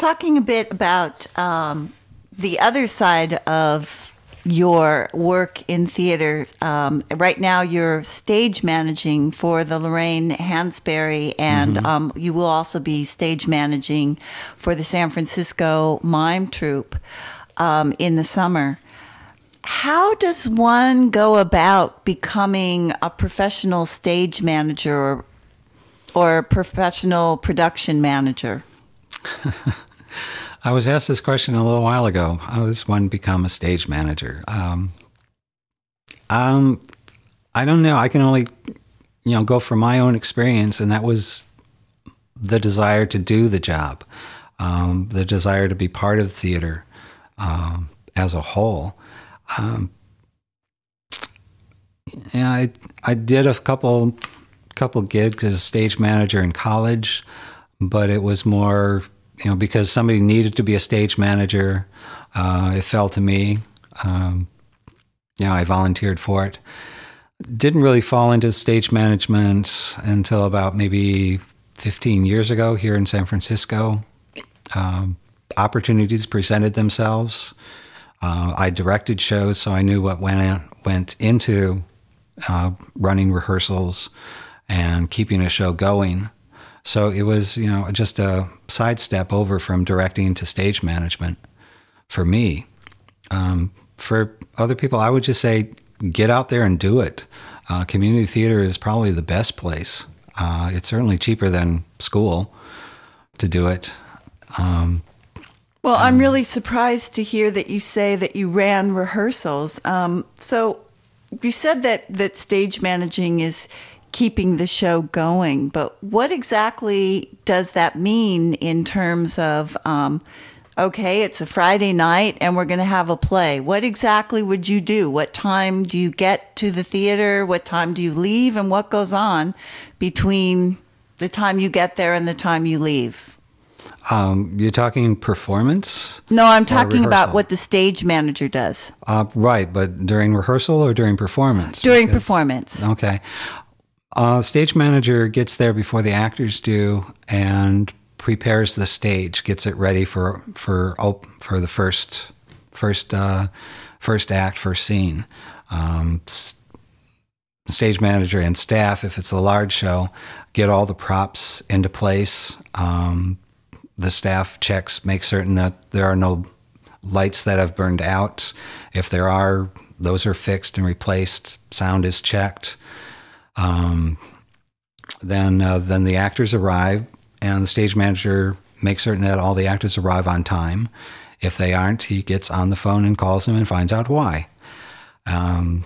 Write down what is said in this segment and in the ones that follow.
talking a bit about um, the other side of your work in theater. Um, right now, you're stage managing for the Lorraine Hansberry, and Mm-hmm. um, you will also be stage managing for the San Francisco Mime Troupe um, in the summer. How does one go about becoming a professional stage manager or, or a professional production manager? I was asked this question a little while ago. How does one become a stage manager? Um, um, I don't know. I can only, you know, go from my own experience, and that was the desire to do the job, um, the desire to be part of theater um, as a whole. Um, yeah, I I did a couple couple gigs as a stage manager in college, but it was more you know because somebody needed to be a stage manager. Uh, it fell to me. Um, you know, I volunteered for it. Didn't really fall into stage management until about maybe 15 years ago here in San Francisco. Um, opportunities presented themselves. Uh, I directed shows, so I knew what went went into uh, running rehearsals and keeping a show going. So it was, you know, just a sidestep over from directing to stage management for me. Um, for other people, I would just say get out there and do it. Uh, community theater is probably the best place. Uh, it's certainly cheaper than school to do it. Um, Well, I'm really surprised to hear that you say that you ran rehearsals. Um, so you said that, that stage managing is keeping the show going, but what exactly does that mean in terms of, um, okay, it's a Friday night and we're going to have a play? What exactly would you do? What time do you get to the theater? What time do you leave? And what goes on between the time you get there and the time you leave? um, you're talking performance? No, I'm talking about what the stage manager does Uh, right, but during rehearsal or during performance? during performance. Okay. Uh, stage manager gets there before the actors do and prepares the stage, gets it ready for for for the first first uh, first act, first scene. Um, stage manager and staff, if it's a large show, get all the props into place. Um, the staff checks, make certain that there are no lights that have burned out. If there are, those are fixed and replaced. Sound is checked. Um, then, uh, then the actors arrive, and the stage manager makes certain that all the actors arrive on time. If they aren't, he gets on the phone and calls them and finds out why. Um,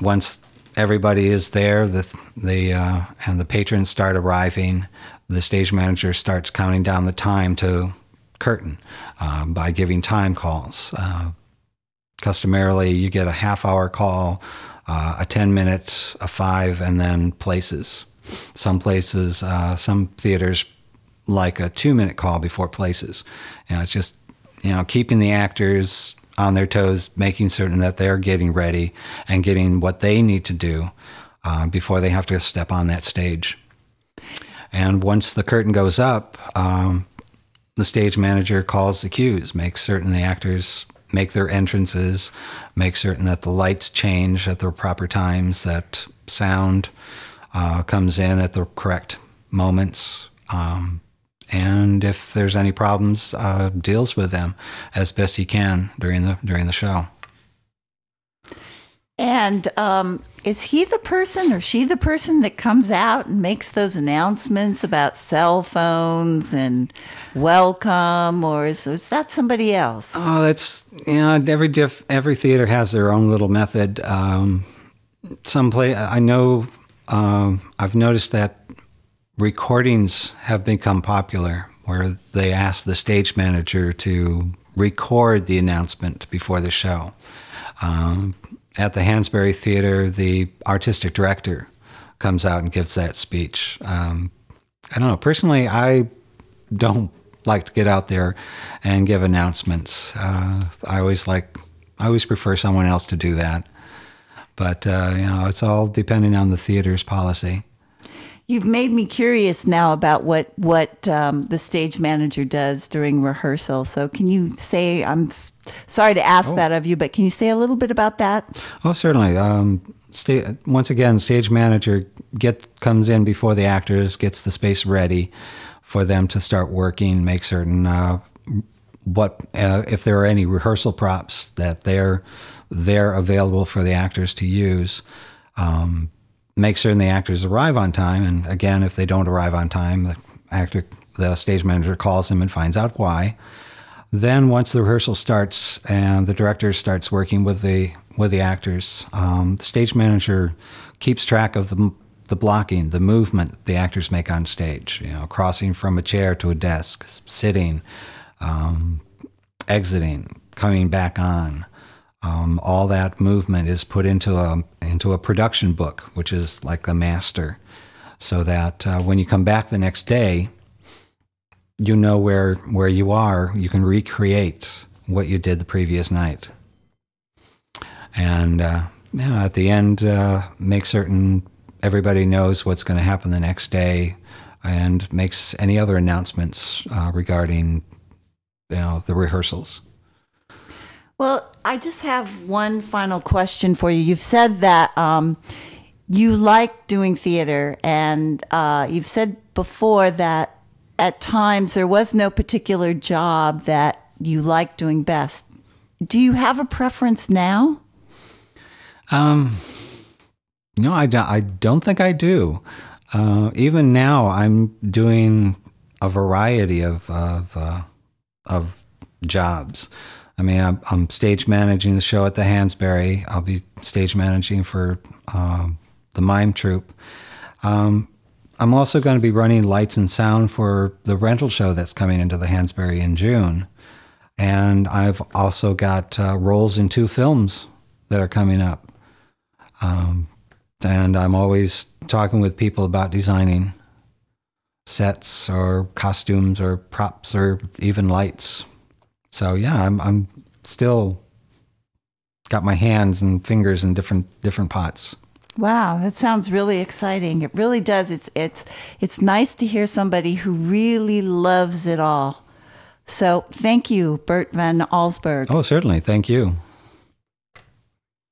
once everybody is there, the the uh, and the patrons start arriving, the stage manager starts counting down the time to curtain uh, by giving time calls. Uh, customarily, you get a half hour call, uh, a ten minute, a five, and then places. Some places, uh, some theaters like a two minute call before places. You know, it's just you know keeping the actors on their toes, making certain that they're getting ready and getting what they need to do uh, before they have to step on that stage. And once the curtain goes up, um, the stage manager calls the cues, makes certain the actors make their entrances, make certain that the lights change at the proper times, that sound uh, comes in at the correct moments. Um, and if there's any problems, uh, deals with them as best he can during the during the show. And um, is he the person or she the person that comes out and makes those announcements about cell phones and welcome, or is, is that somebody else? Oh, that's you know every diff, every theater has their own little method. Um, some play I know um, I've noticed that recordings have become popular where they ask the stage manager to record the announcement before the show. Um, at the Hansberry Theater, the artistic director comes out and gives that speech. Um, I don't know. Personally, I don't like to get out there and give announcements. Uh, I always like, I always prefer someone else to do that. But uh, you know, it's all depending on the theater's policy. You've made me curious now about what what um, the stage manager does during rehearsal. So, can you say? I'm s- sorry to ask that of you, but can you say a little bit about that? Oh, certainly. Um, sta- once again, stage manager get comes in before the actors, gets the space ready for them to start working, make certain uh, what uh, if there are any rehearsal props that they're they're available for the actors to use. Um, make certain the actors arrive on time, and again, if they don't arrive on time, the actor, the stage manager calls them and finds out why. Then, once the rehearsal starts and the director starts working with the with the actors, um, the stage manager keeps track of the the blocking, the movement the actors make on stage. You know, crossing from a chair to a desk, sitting, um, exiting, coming back on. Um, all that movement is put into a into a production book, which is like the master, so that uh, when you come back the next day, you know where where you are. You can recreate what you did the previous night, and uh, yeah, at the end, uh, make certain everybody knows what's going to happen the next day, and makes any other announcements uh, regarding you know the rehearsals. Well, I just have one final question for you. You've said that um, you like doing theater, and uh, you've said before that at times there was no particular job that you liked doing best. Do you have a preference now? Um, no, I don't, I don't think I do. Uh, even now, I'm doing a variety of of, uh, of jobs. I mean, I'm, I'm, stage managing the show at the Hansberry. I'll be stage managing for um, the mime troupe. Um, I'm also going to be running lights and sound for the rental show that's coming into the Hansberry in June. And I've also got uh, roles in two films that are coming up. Um, and I'm always talking with people about designing sets or costumes or props or even lights. So yeah, I'm I'm still got my hands and fingers in different different pots. Wow, that sounds really exciting. It really does. It's it's it's nice to hear somebody who really loves it all. So, thank you, Bert van Allsburg. Oh, certainly. Thank you.